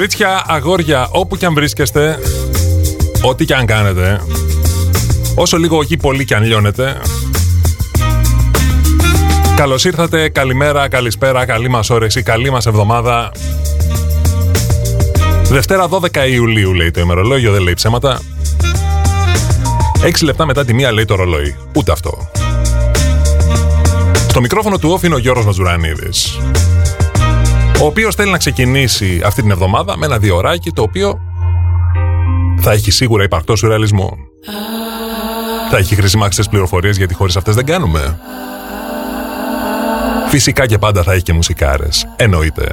Κορίτσια, αγόρια, όπου και αν βρίσκεστε, ό,τι και αν κάνετε, όσο λίγο εκεί πολύ και αν λιώνετε, καλώς ήρθατε, καλημέρα, καλησπέρα, καλή μας όρεξη, καλή μας εβδομάδα. Δευτέρα 12 Ιουλίου λέει το ημερολόγιο, δεν λέει ψέματα. 6 λεπτά μετά τη μία λέει το ρολόι. Ούτε αυτό. Στο μικρόφωνο του όφη είναι ο Γιώργος Μαζουρανίδης ο οποίος θέλει να ξεκινήσει αυτή την εβδομάδα με ένα διοράκι το οποίο θα έχει σίγουρα υπαρκτό σουρεαλισμό. Θα έχει χρησιμάξεις πληροφορίες γιατί χωρίς αυτές δεν κάνουμε. Φυσικά και πάντα θα έχει και μουσικάρες. Εννοείται.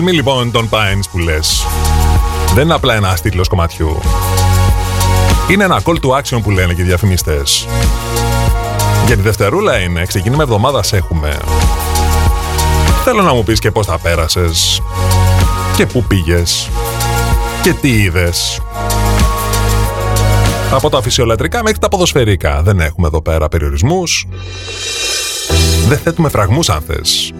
Tell Me λοιπόν των Pines που λες δεν είναι απλά ένας τίτλος κομματιού. Είναι ένα call to action που λένε και οι διαφημιστές. Για τη Δευτερούλα είναι, ξεκίνημα εβδομάδα έχουμε. Θέλω να μου πεις και πώς θα πέρασες και πού πήγες και τι είδες. Από τα φυσιολατρικά μέχρι τα ποδοσφαιρικά. Δεν έχουμε εδώ πέρα περιορισμούς. Δεν θέτουμε φραγμούς αν θες.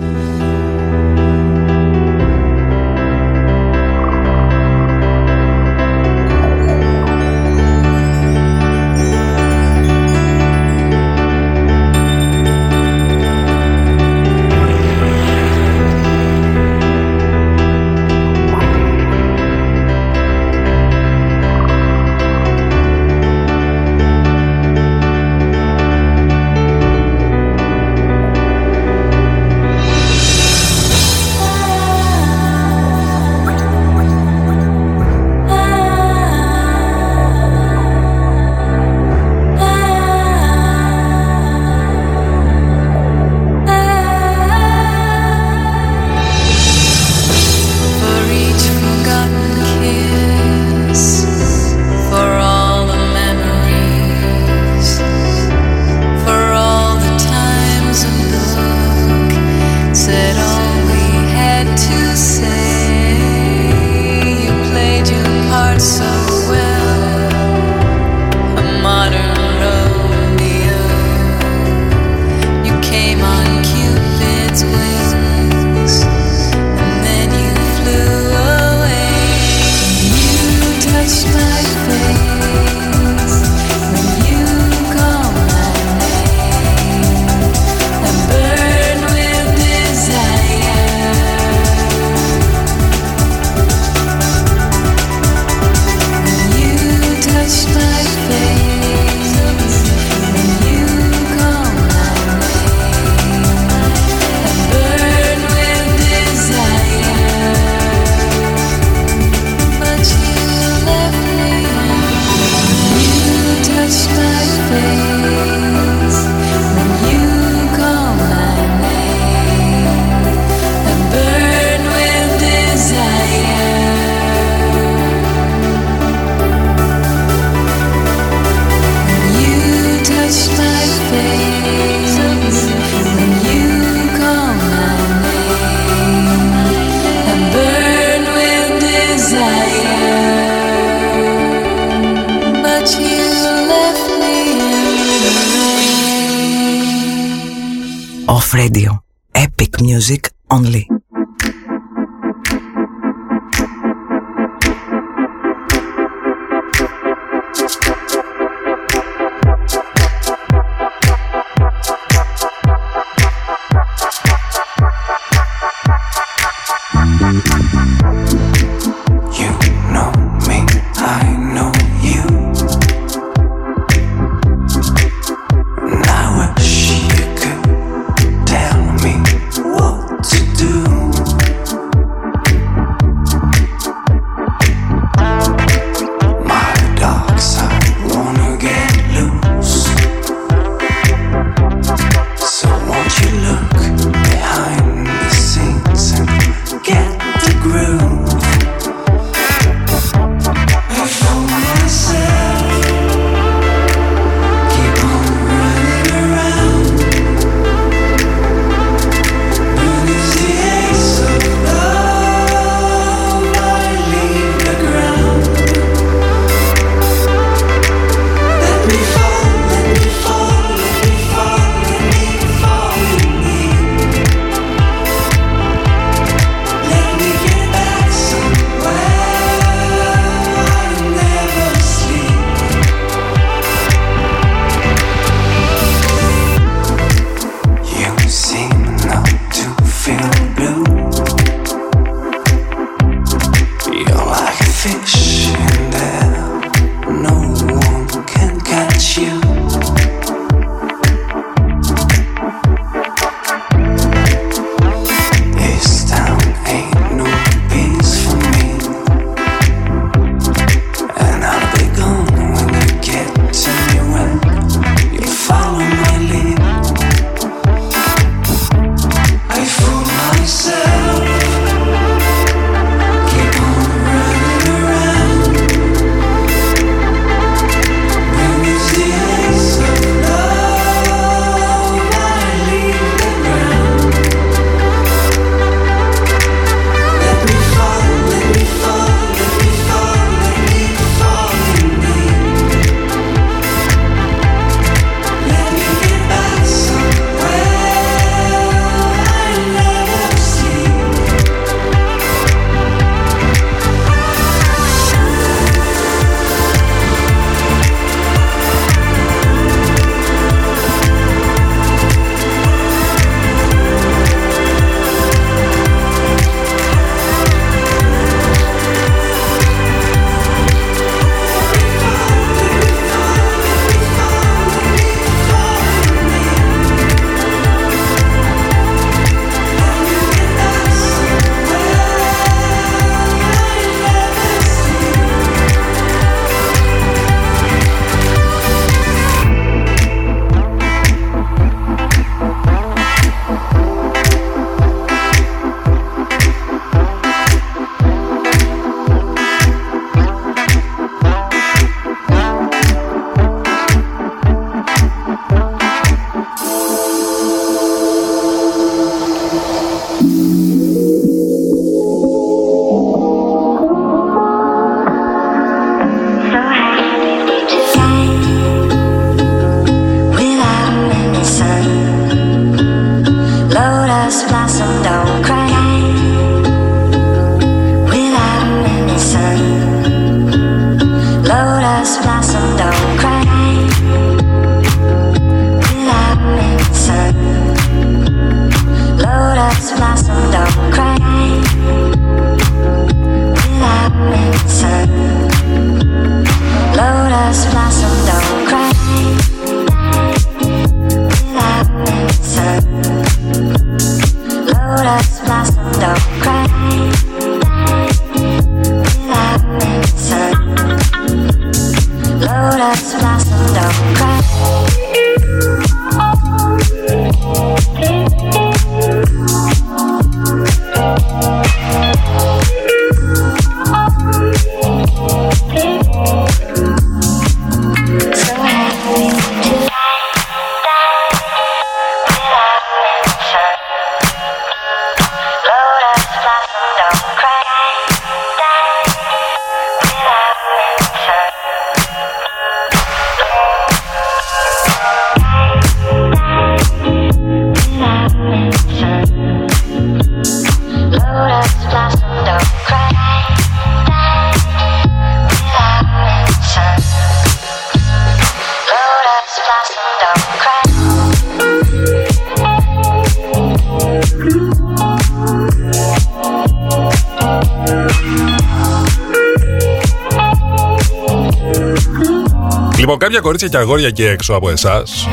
Κάποια κορίτσια και αγόρια εκεί έξω από εσάς.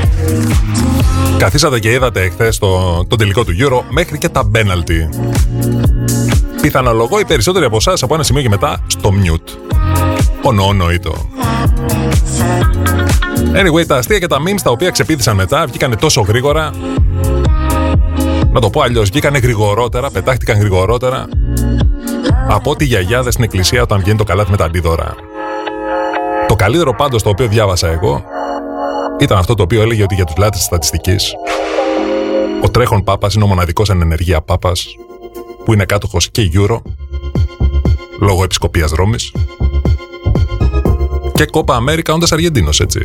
Καθίσατε και είδατε εχθές το, το τελικό του Euro μέχρι και τα μπέναλτι. Πιθανολογώ οι περισσότεροι από εσάς από ένα σημείο και μετά στο mute. Ονονοήτο. Anyway, τα αστεία και τα memes τα οποία ξεπίδησαν μετά βγήκανε τόσο γρήγορα. Να το πω αλλιώς, βγήκανε γρηγορότερα, πετάχτηκαν γρηγορότερα από ό,τι γιαγιάδες στην εκκλησία όταν βγαίνει το καλάθι με τα αντίδωρα. Το καλύτερο πάντως το οποίο διάβασα εγώ ήταν αυτό το οποίο έλεγε ότι για τους λάτρες της στατιστικής ο τρέχον πάπας είναι ο μοναδικός εν ενεργεία πάπας που είναι κάτοχος και Euro λόγω επισκοπίας Ρώμης και κόπα Αμέρικα όντας Αργεντίνος έτσι.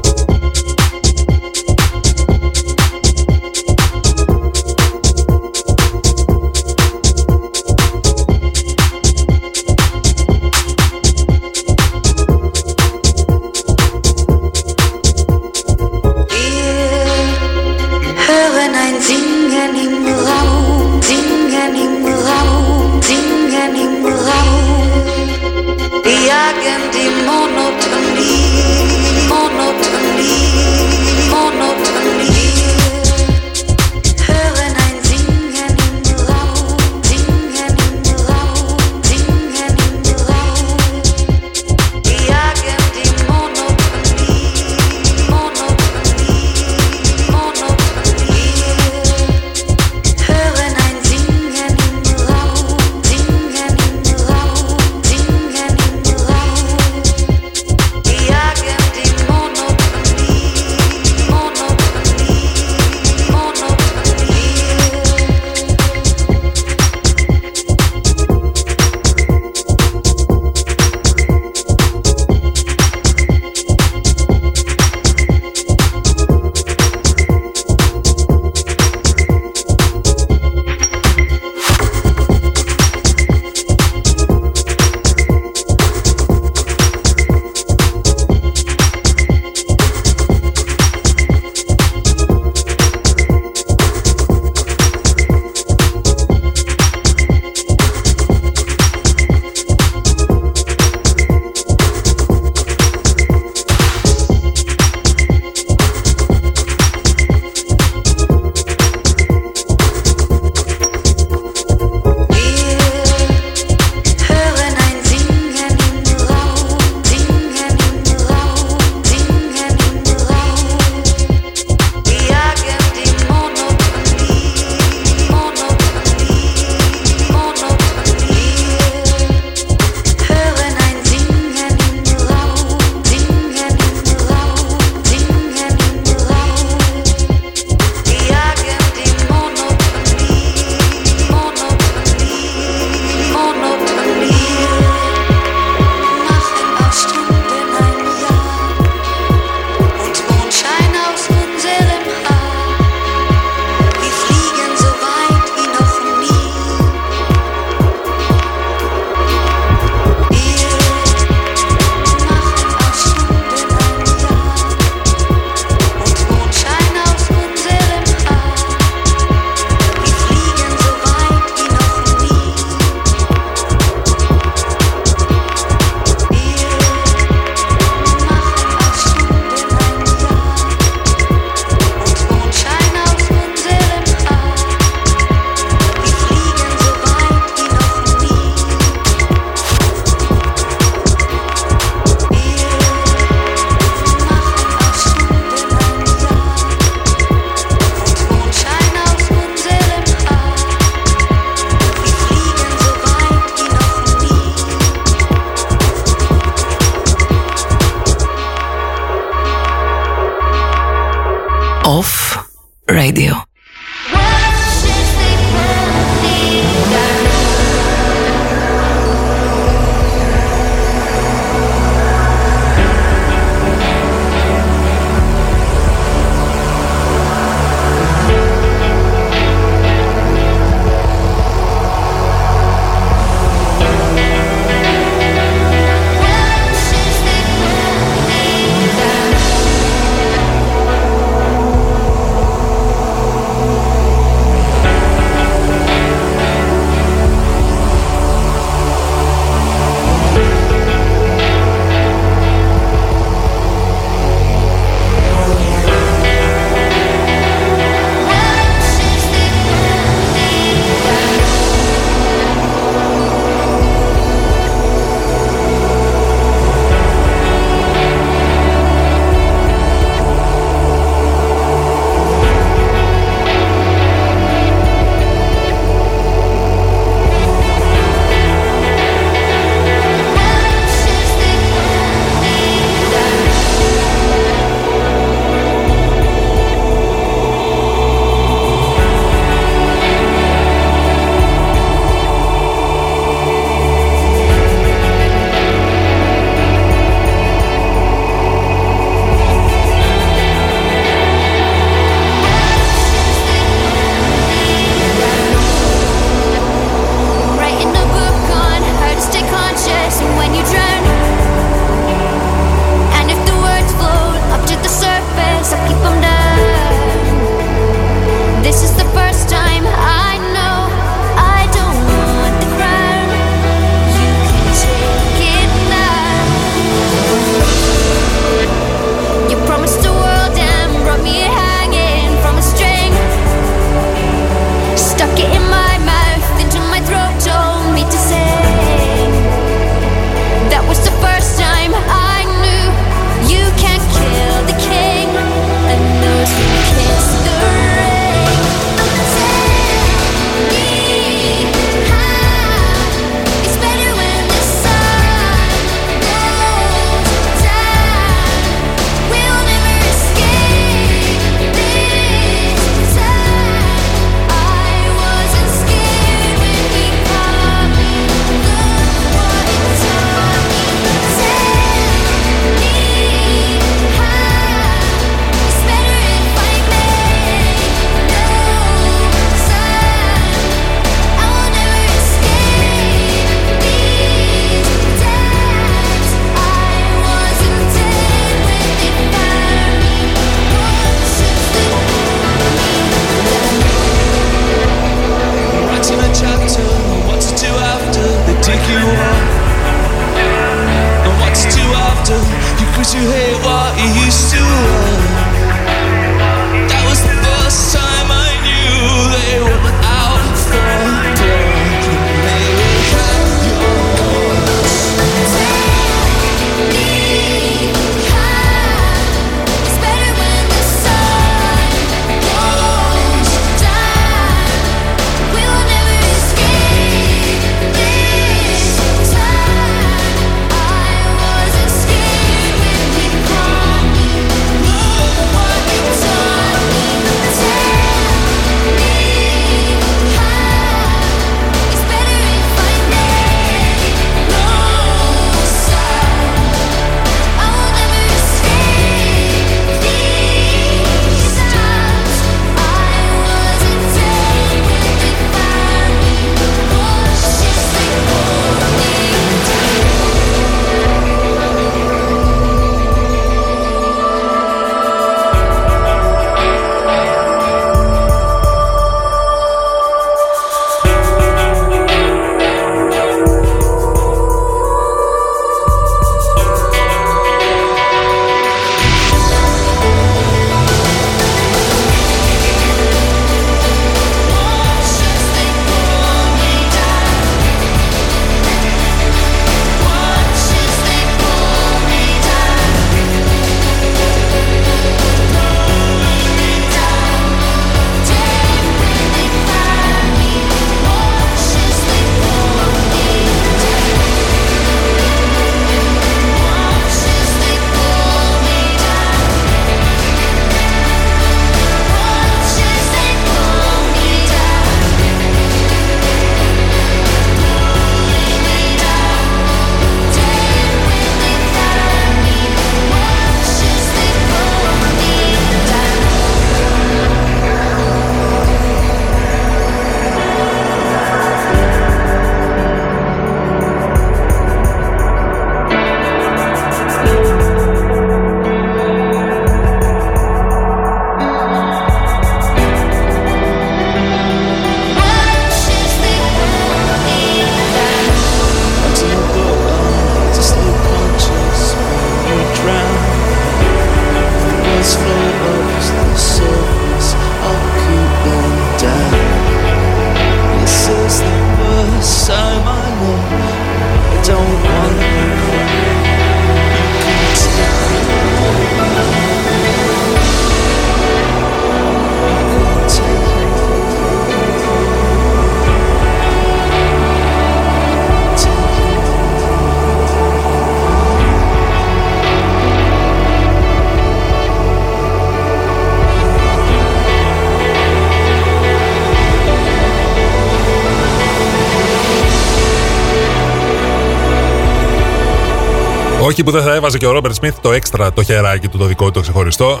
Όχι που δεν θα έβαζε και ο Ρόμπερτ Σμιθ το έξτρα το χεράκι του το δικό του το ξεχωριστό.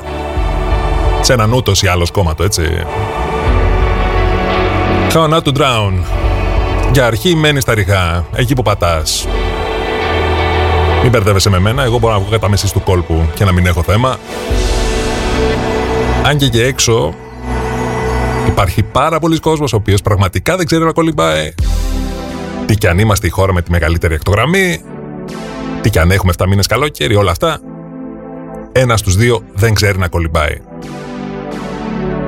Σε έναν ούτως ή άλλο κόμματο, έτσι. How not to drown. Για αρχή μένεις στα ριχά, εκεί που πατάς. Μην μπερδεύεσαι με μένα, εγώ μπορώ να βγω κατά μέση του κόλπου και να μην έχω θέμα. Αν και και έξω υπάρχει πάρα πολλοί κόσμος ο οποίος πραγματικά δεν ξέρει να κολυμπάει. Τι κι αν είμαστε η χώρα με τη μεγαλύτερη εκτογραμμή, τι κι αν έχουμε 7 μήνες καλοκαίρι, όλα αυτά. Ένας στου δύο δεν ξέρει να κολυμπάει.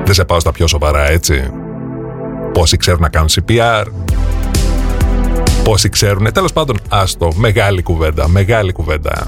Δεν σε πάω στα πιο σοβαρά, έτσι. Πόσοι ξέρουν να κάνουν CPR, πόσοι ξέρουν. Τέλος πάντων, άστο. Μεγάλη κουβέντα, μεγάλη κουβέντα.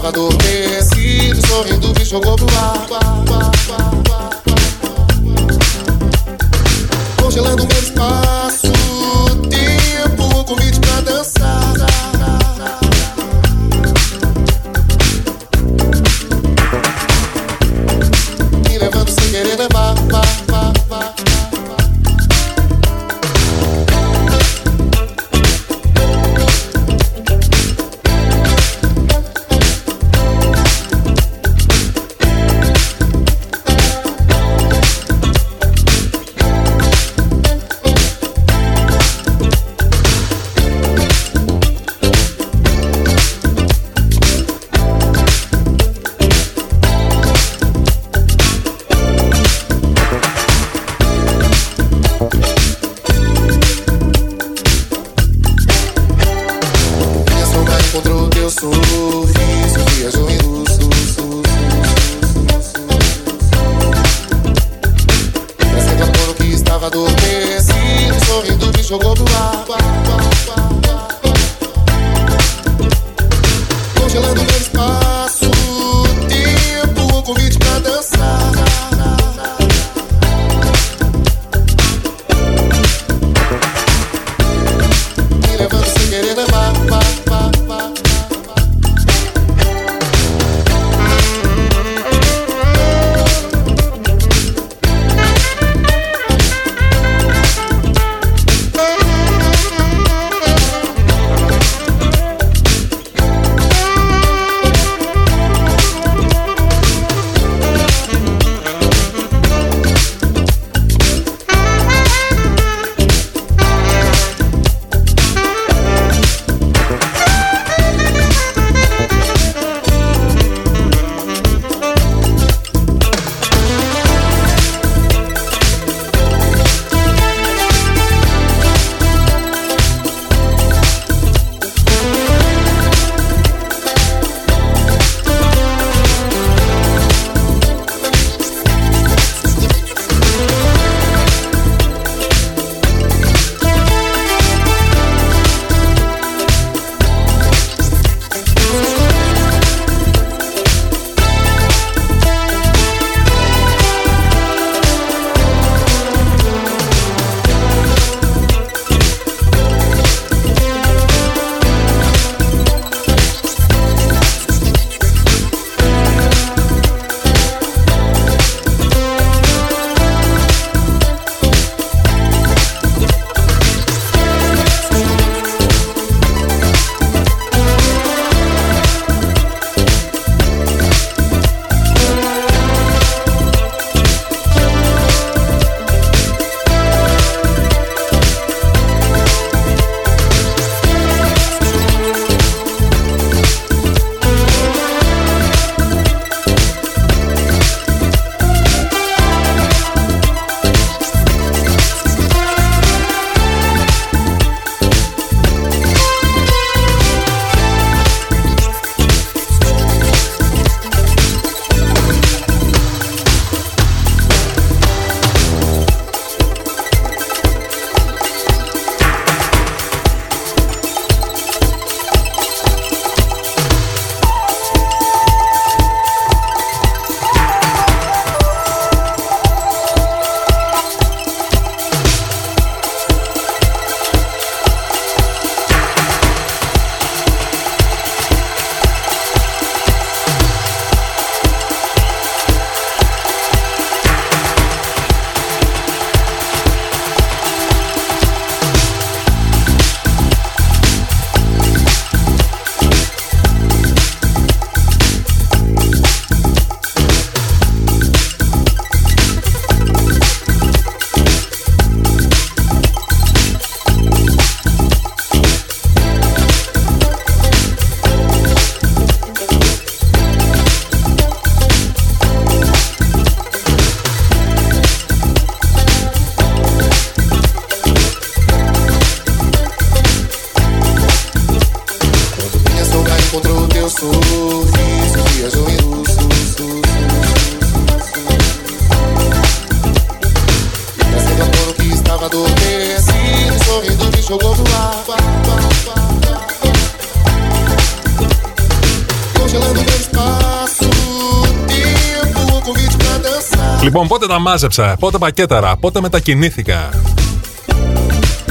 tava adormecido, sorrindo, me jogou pro ar. Congelando meu espaço. Τα μάζεψα, πότε πακέταρα, πότε μετακινήθηκα.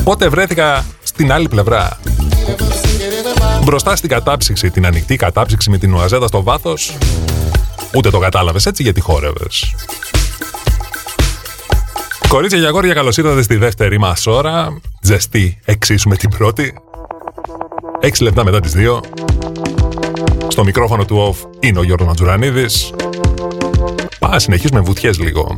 Πότε βρέθηκα στην άλλη πλευρά. Μπροστά στην κατάψυξη, την ανοιχτή κατάψυξη με την ουαζέτα στο βάθος, ούτε το κατάλαβες έτσι γιατί χόρευες. Κορίτσια και αγόρια, καλώς ήρθατε στη δεύτερη μας ώρα. Ζεστή εξίσου με την πρώτη. Έξι λεπτά μετά τις δύο. Στο μικρόφωνο του off είναι ο Γιώργος Ματζουρανίδης. Πάμε, συνεχίσουμε βουτιές λίγο.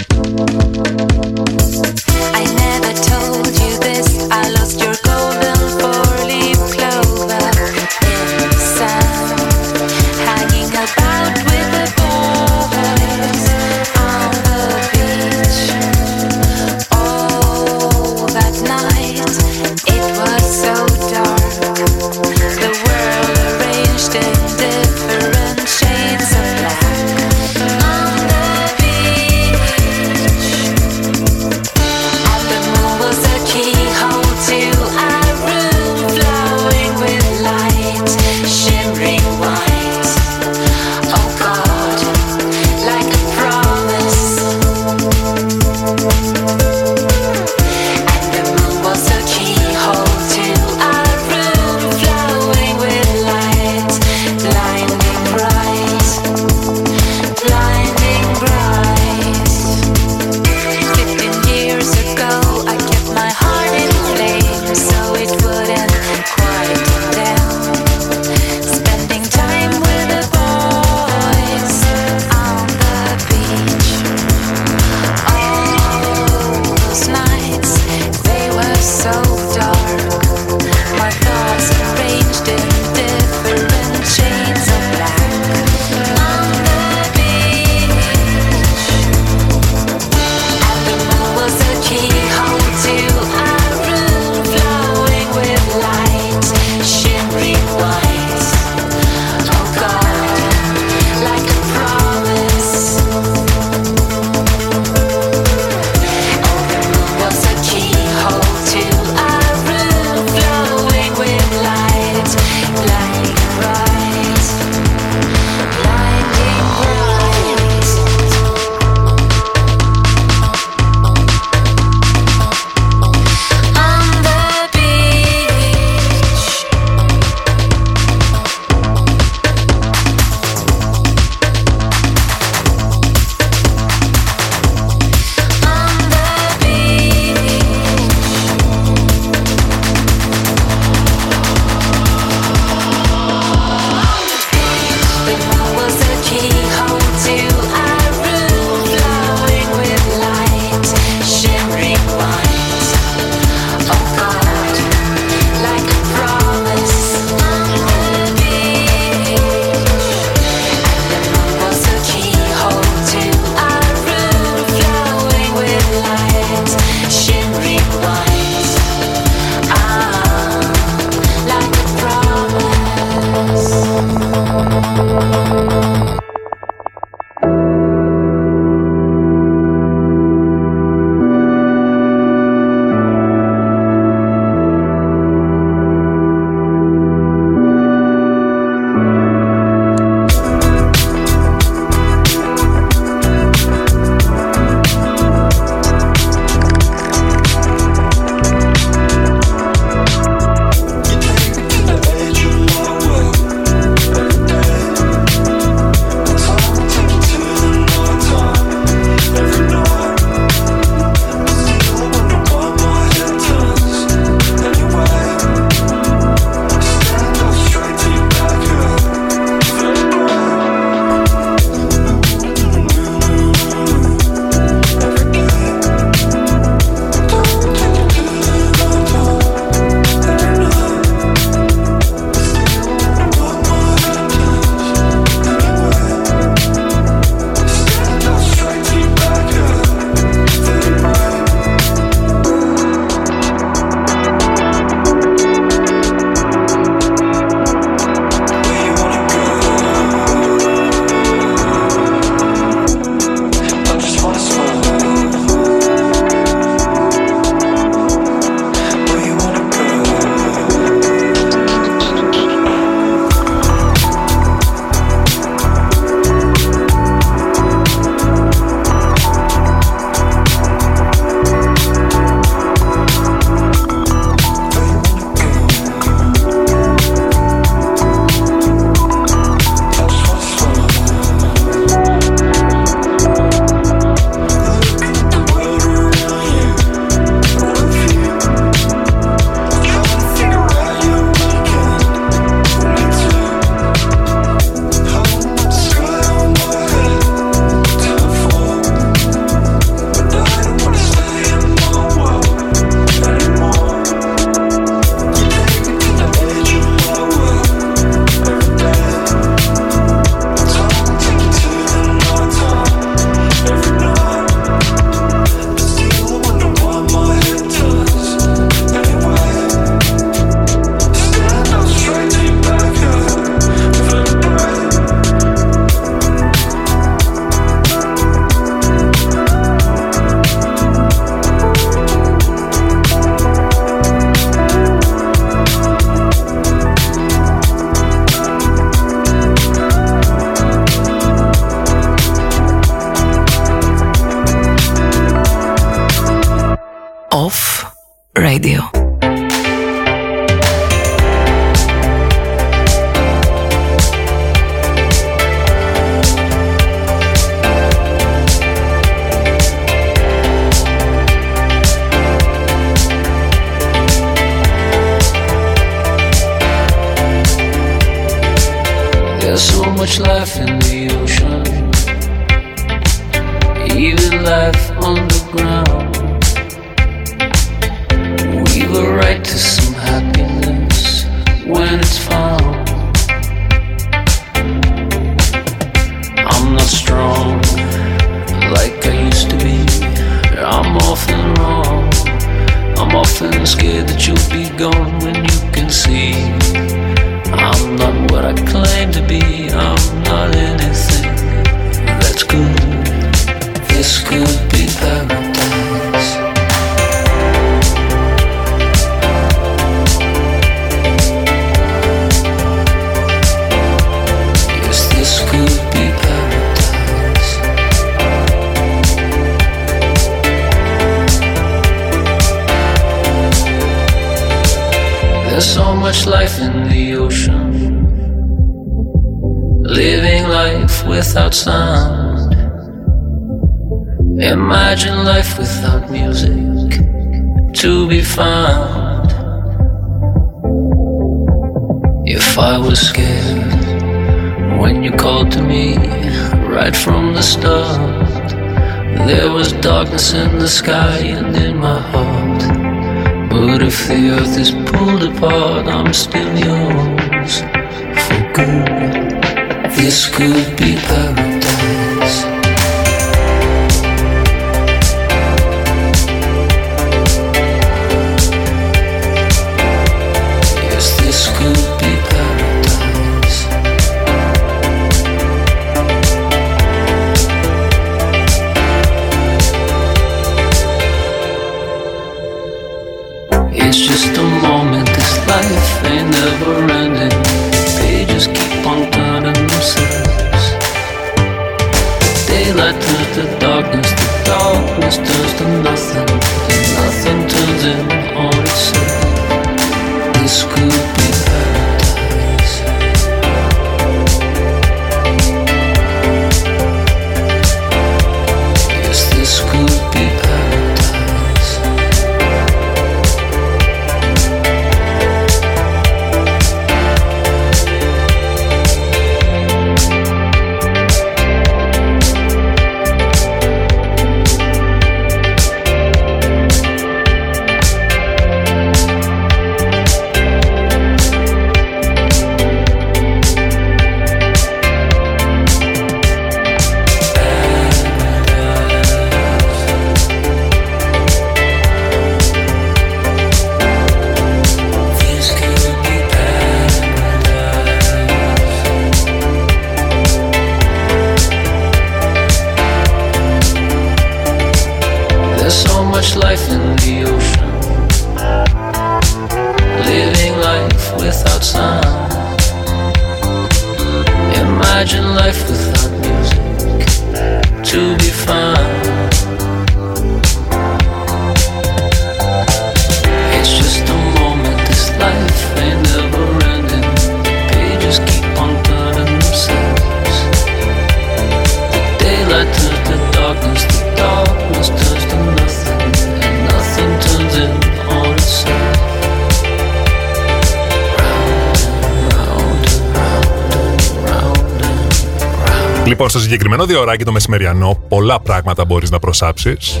συγκεκριμένο διωράκι το μεσημεριανό πολλά πράγματα μπορείς να προσάψεις.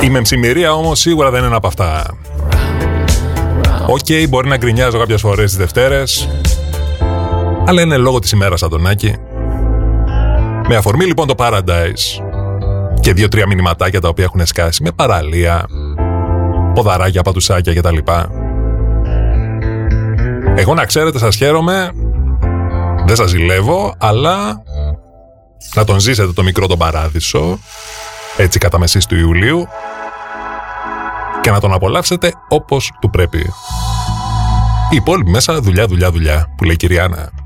Η μεμψιμοιρία όμως σίγουρα δεν είναι από αυτά. Οκ, μπορεί να γκρινιάζω κάποιες φορές τις Δευτέρες, αλλά είναι λόγω της ημέρας, Αντωνάκη. Με αφορμή λοιπόν το Paradise και δύο-τρία μηνυματάκια τα οποία έχουν σκάσει με παραλία, ποδαράκια, πατουσάκια κτλ. Εγώ να ξέρετε σας χαίρομαι δεν σας ζηλεύω, αλλά να τον ζήσετε το μικρό τον παράδεισο, έτσι κατά μεσής του Ιουλίου, και να τον απολαύσετε όπως του πρέπει. Η υπόλοιπη μέσα δουλειά, δουλειά, δουλειά, που λέει η κυρία Άννα.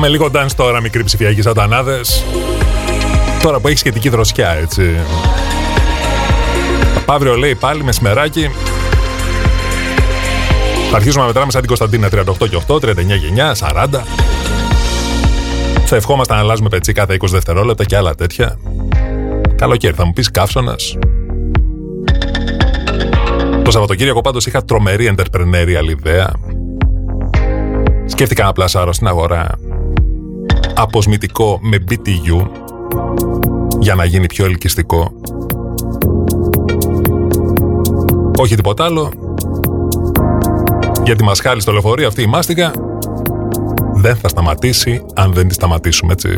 Πάμε λίγο dance τώρα, μικρή ψηφιακή σατανάδες. Τώρα που έχεις σχετική δροσιά, έτσι. Αύριο λέει πάλι μεσημεράκι. Θα αρχίσουμε να μετράμε σαν την Κωνσταντίνα 38 και 8, 39 και 9, 40. Θα ευχόμαστε να αλλάζουμε πετσί κάθε 20 δευτερόλεπτα και άλλα τέτοια. Καλοκαίρι, θα μου πεις καύσωνας. Το Σαββατοκύριακο πάντως είχα τρομερή entrepreneurial ιδέα. Σκέφτηκα να πλασάρω στην αγορά αποσμητικό με BTU για να γίνει πιο ελκυστικό. Όχι τίποτα άλλο. Γιατί μας χάλει στο λεωφορείο αυτή η μάστιγα δεν θα σταματήσει αν δεν τη σταματήσουμε έτσι.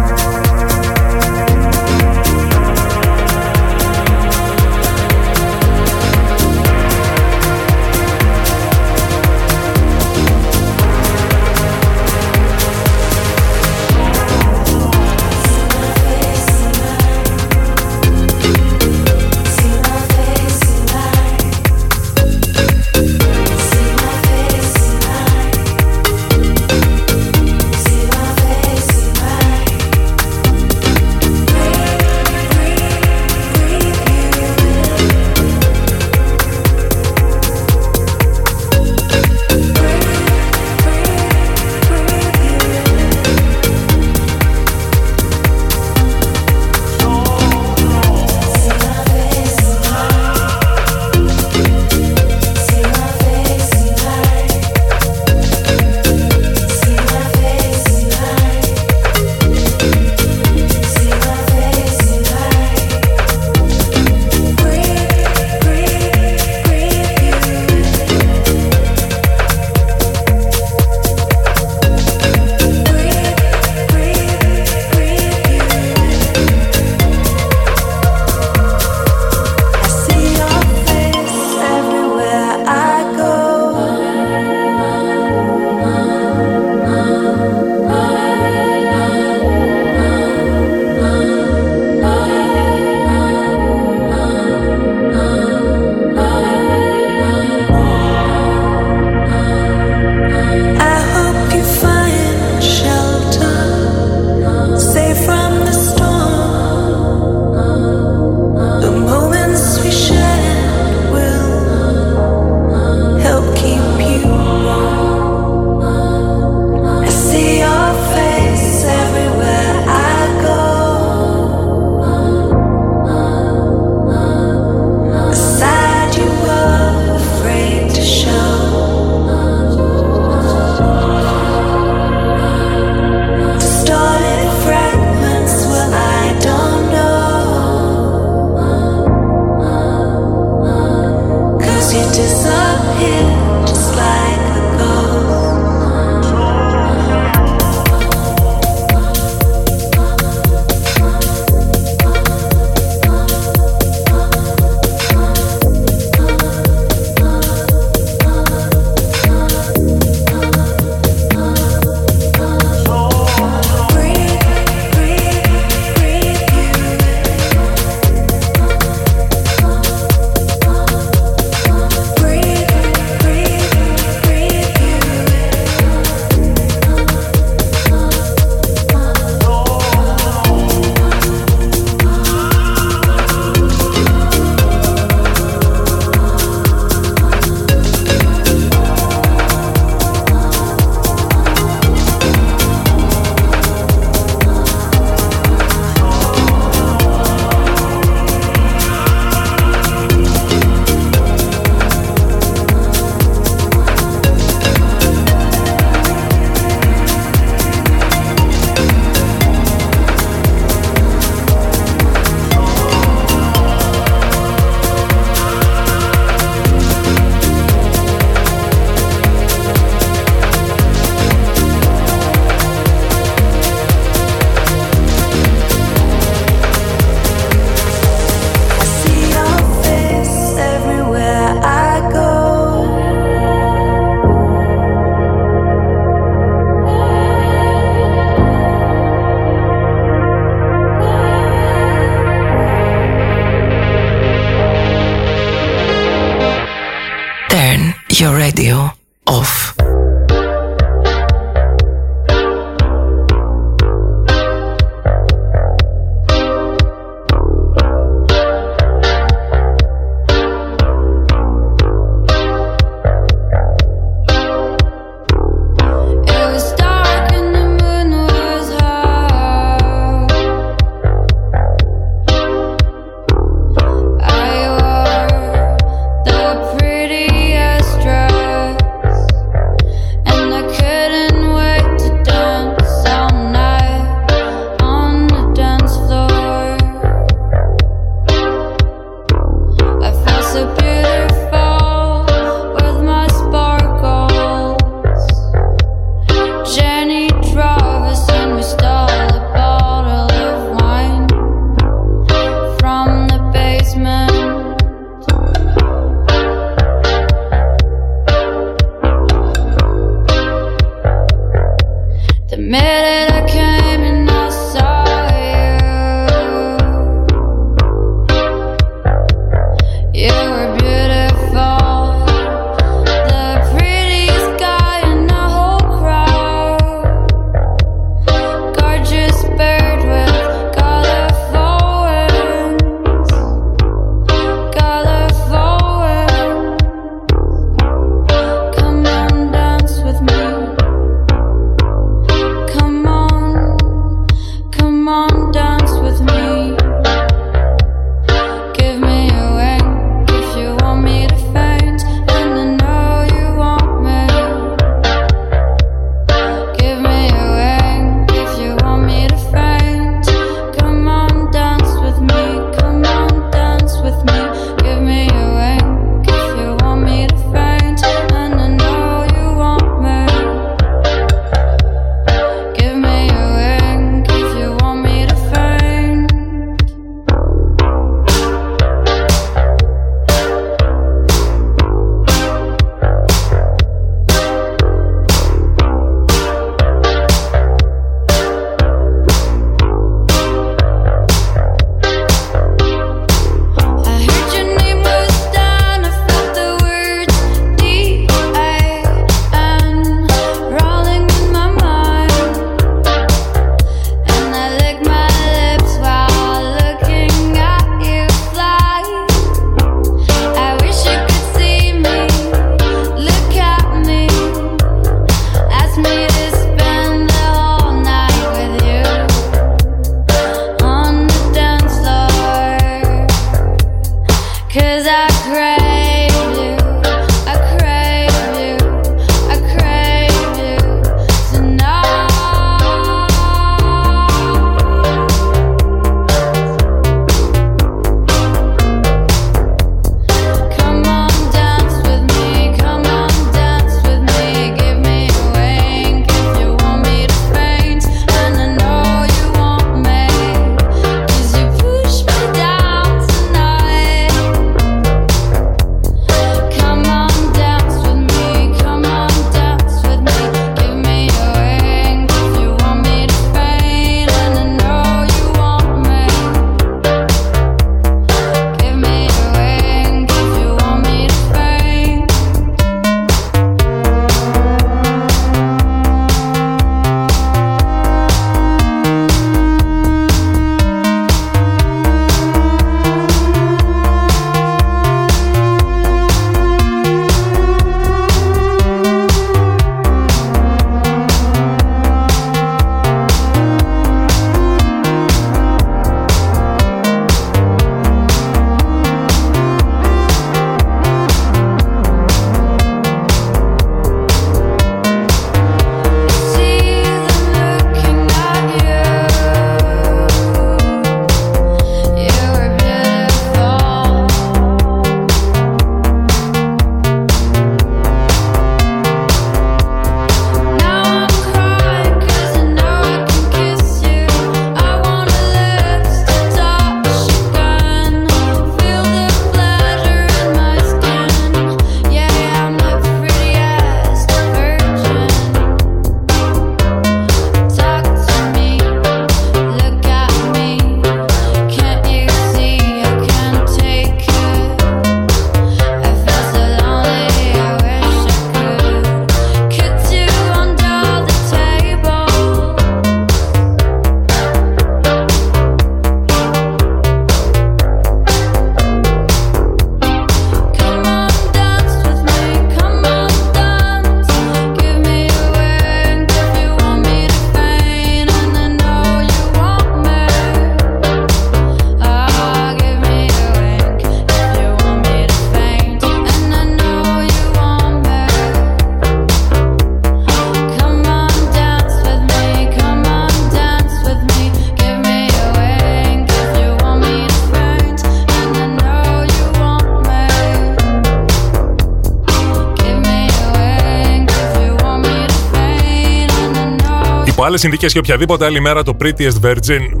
Συνθήκε και οποιαδήποτε άλλη μέρα το Prettiest Virgin,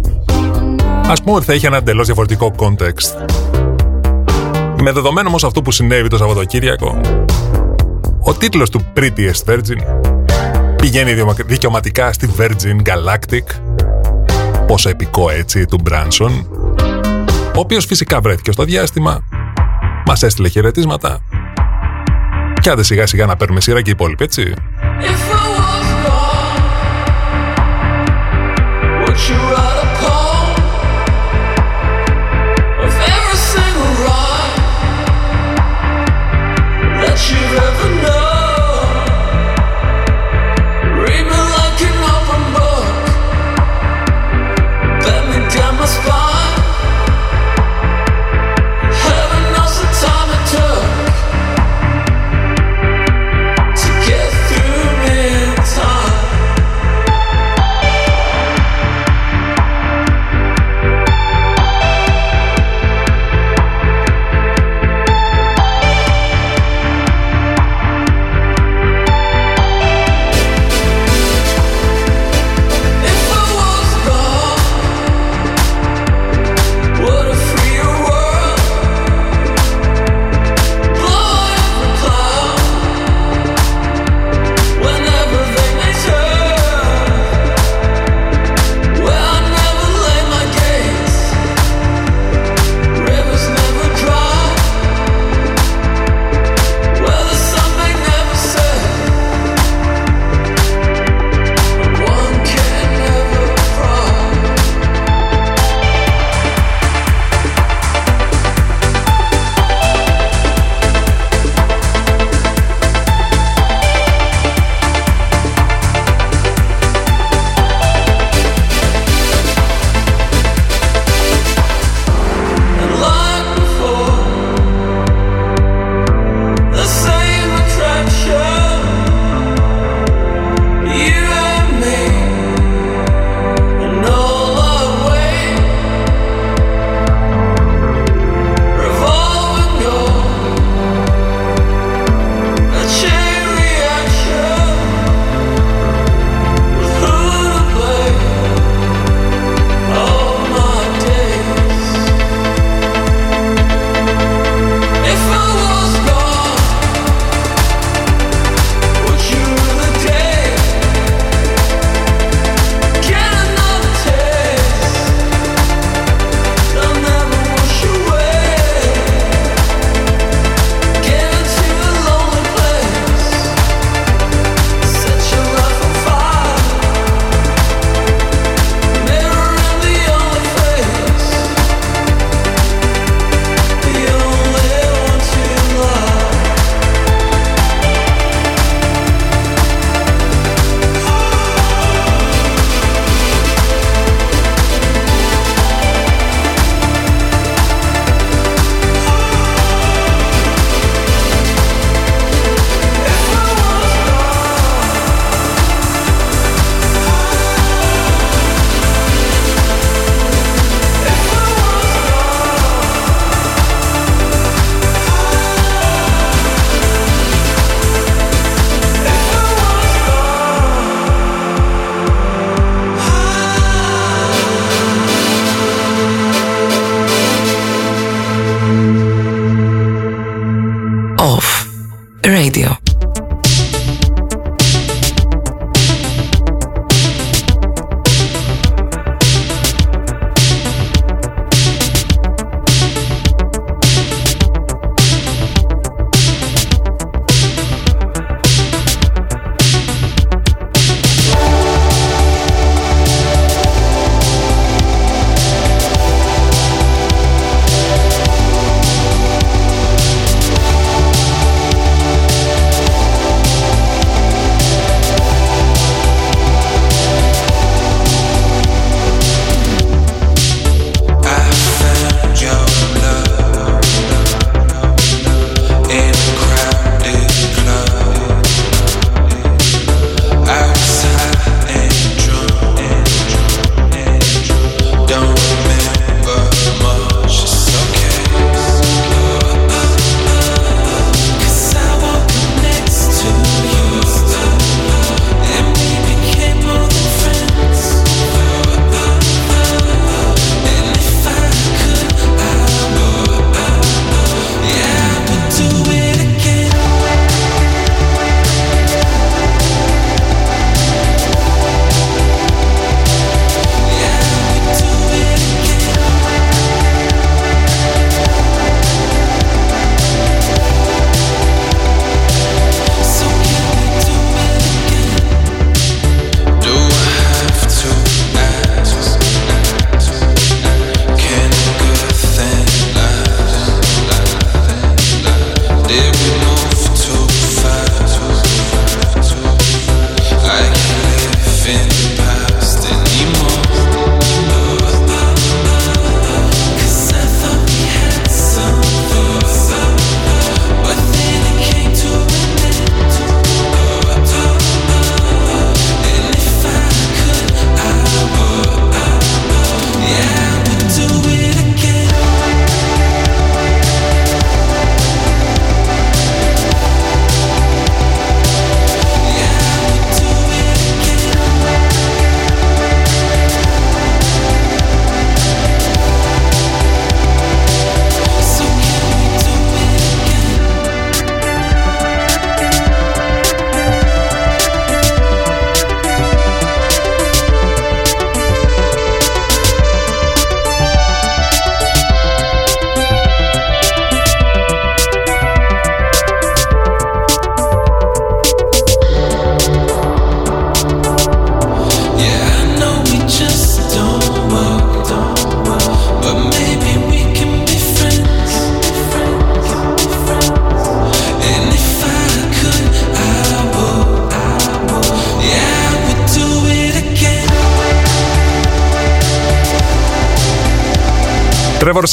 ας πούμε ότι θα είχε ένα εντελώς διαφορετικό context. Με δεδομένο όμως αυτό που συνέβη το Σαββατοκύριακο, ο τίτλος του Prettiest Virgin Πηγαίνει δικαιωματικά στη Virgin Galactic. Πόσο επικό έτσι του Μπράνσον. Ο οποίος φυσικά βρέθηκε στο διάστημα. Μας έστειλε χαιρετίσματα. Και άντε σιγά σιγά να παίρνουμε σειρά και οι υπόλοιποι, έτσι.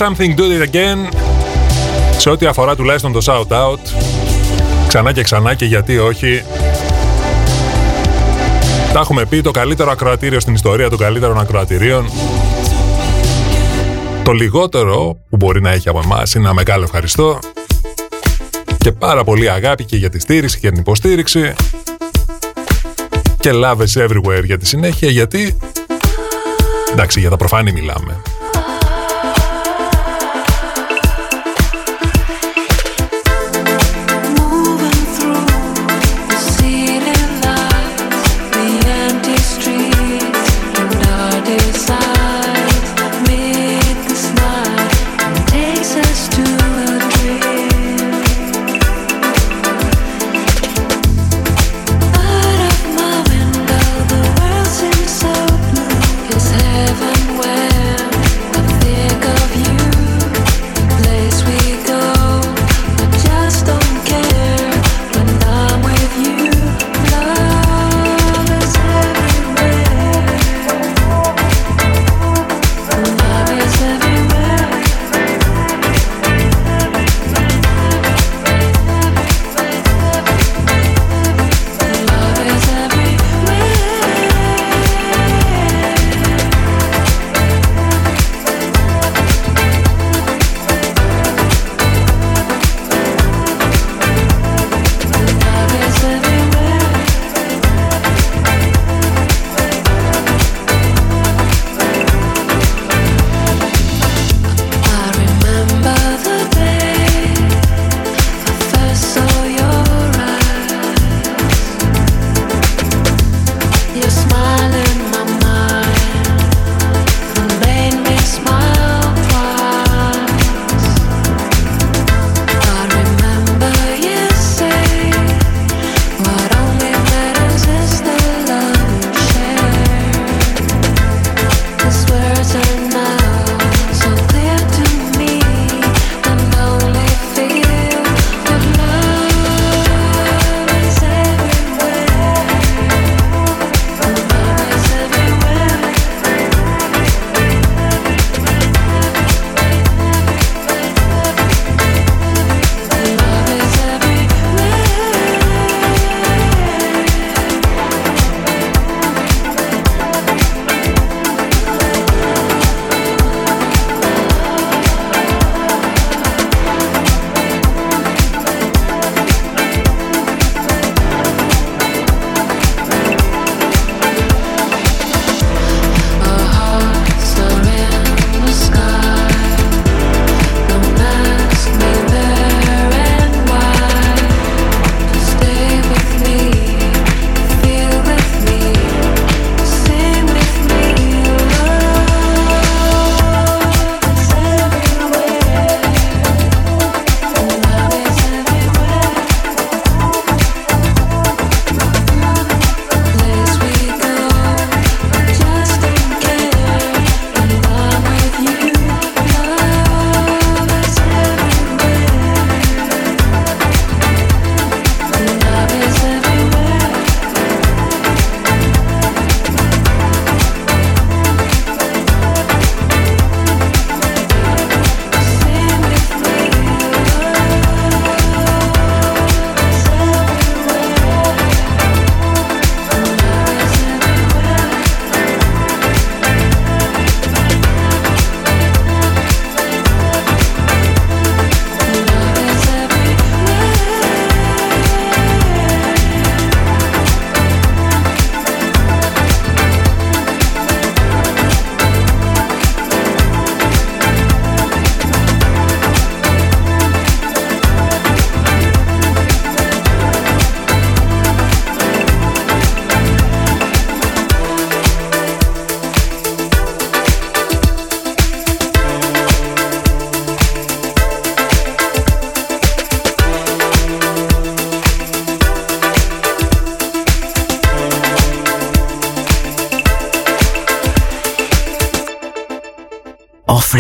Something Do It Again σε ό,τι αφορά τουλάχιστον το shout out. Ξανά και ξανά και γιατί όχι. Τα έχουμε πει το καλύτερο ακροατήριο στην ιστορία των καλύτερων ακροατηρίων. Το λιγότερο που μπορεί να έχει από εμάς είναι ένα μεγάλο ευχαριστώ και πάρα πολύ αγάπη και για τη στήριξη και την υποστήριξη. Και love is everywhere για τη συνέχεια γιατί εντάξει για τα προφάνη μιλάμε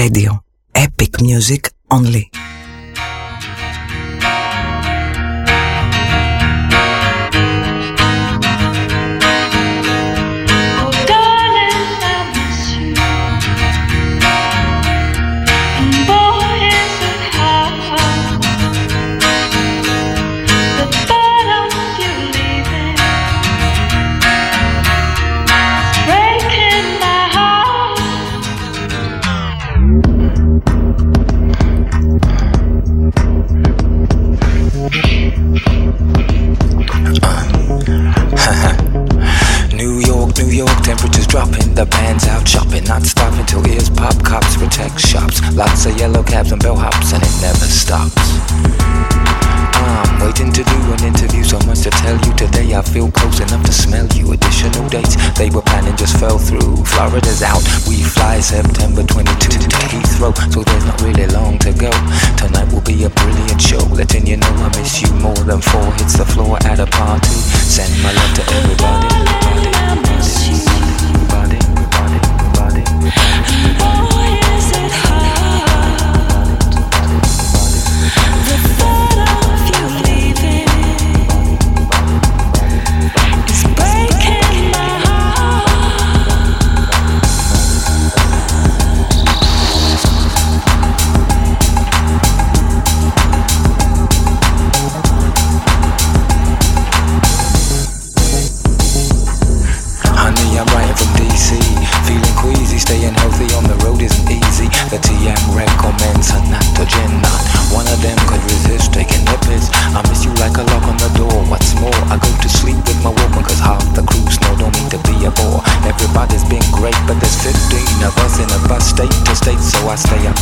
Radio. Lots of yellow cabs and bellhops, and it never stops. I'm waiting to do an interview, so much to tell you today. I feel close enough to smell you. Additional dates they were planning just fell through. Florida's out, we fly September 22 to Heathrow, so there's not really long to go. Tonight will be a brilliant show, letting you know I miss you more than four hits the floor at a party. Send my love to everybody. everybody, everybody, everybody, body, body, everybody. basta ya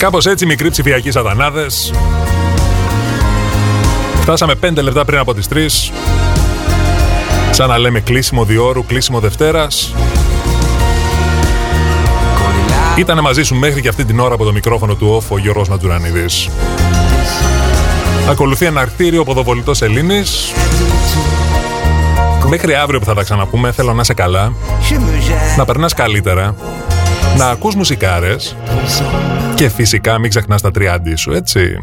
κάπως έτσι μικροί ψηφιακοί σατανάδες. Φτάσαμε 5 λεπτά πριν από τις 3 Σαν να λέμε κλείσιμο διόρου, κλείσιμο Δευτέρας. Ήτανε μαζί σου μέχρι και αυτή την ώρα από το μικρόφωνο του όφο ο Γιώργος Νατζουρανίδης. Ακολουθεί ένα αρτήριο ποδοβολητός Ελλήνης. Μέχρι αύριο που θα τα ξαναπούμε, θέλω να είσαι καλά, να περνάς καλύτερα, να ακούς μουσικάρες και φυσικά μην ξεχνάς τα τριάντι σου, έτσι.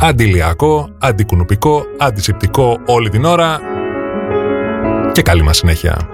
Αντιλιακό, αντικουνουπικό, αντισηπτικό όλη την ώρα και καλή μας συνέχεια.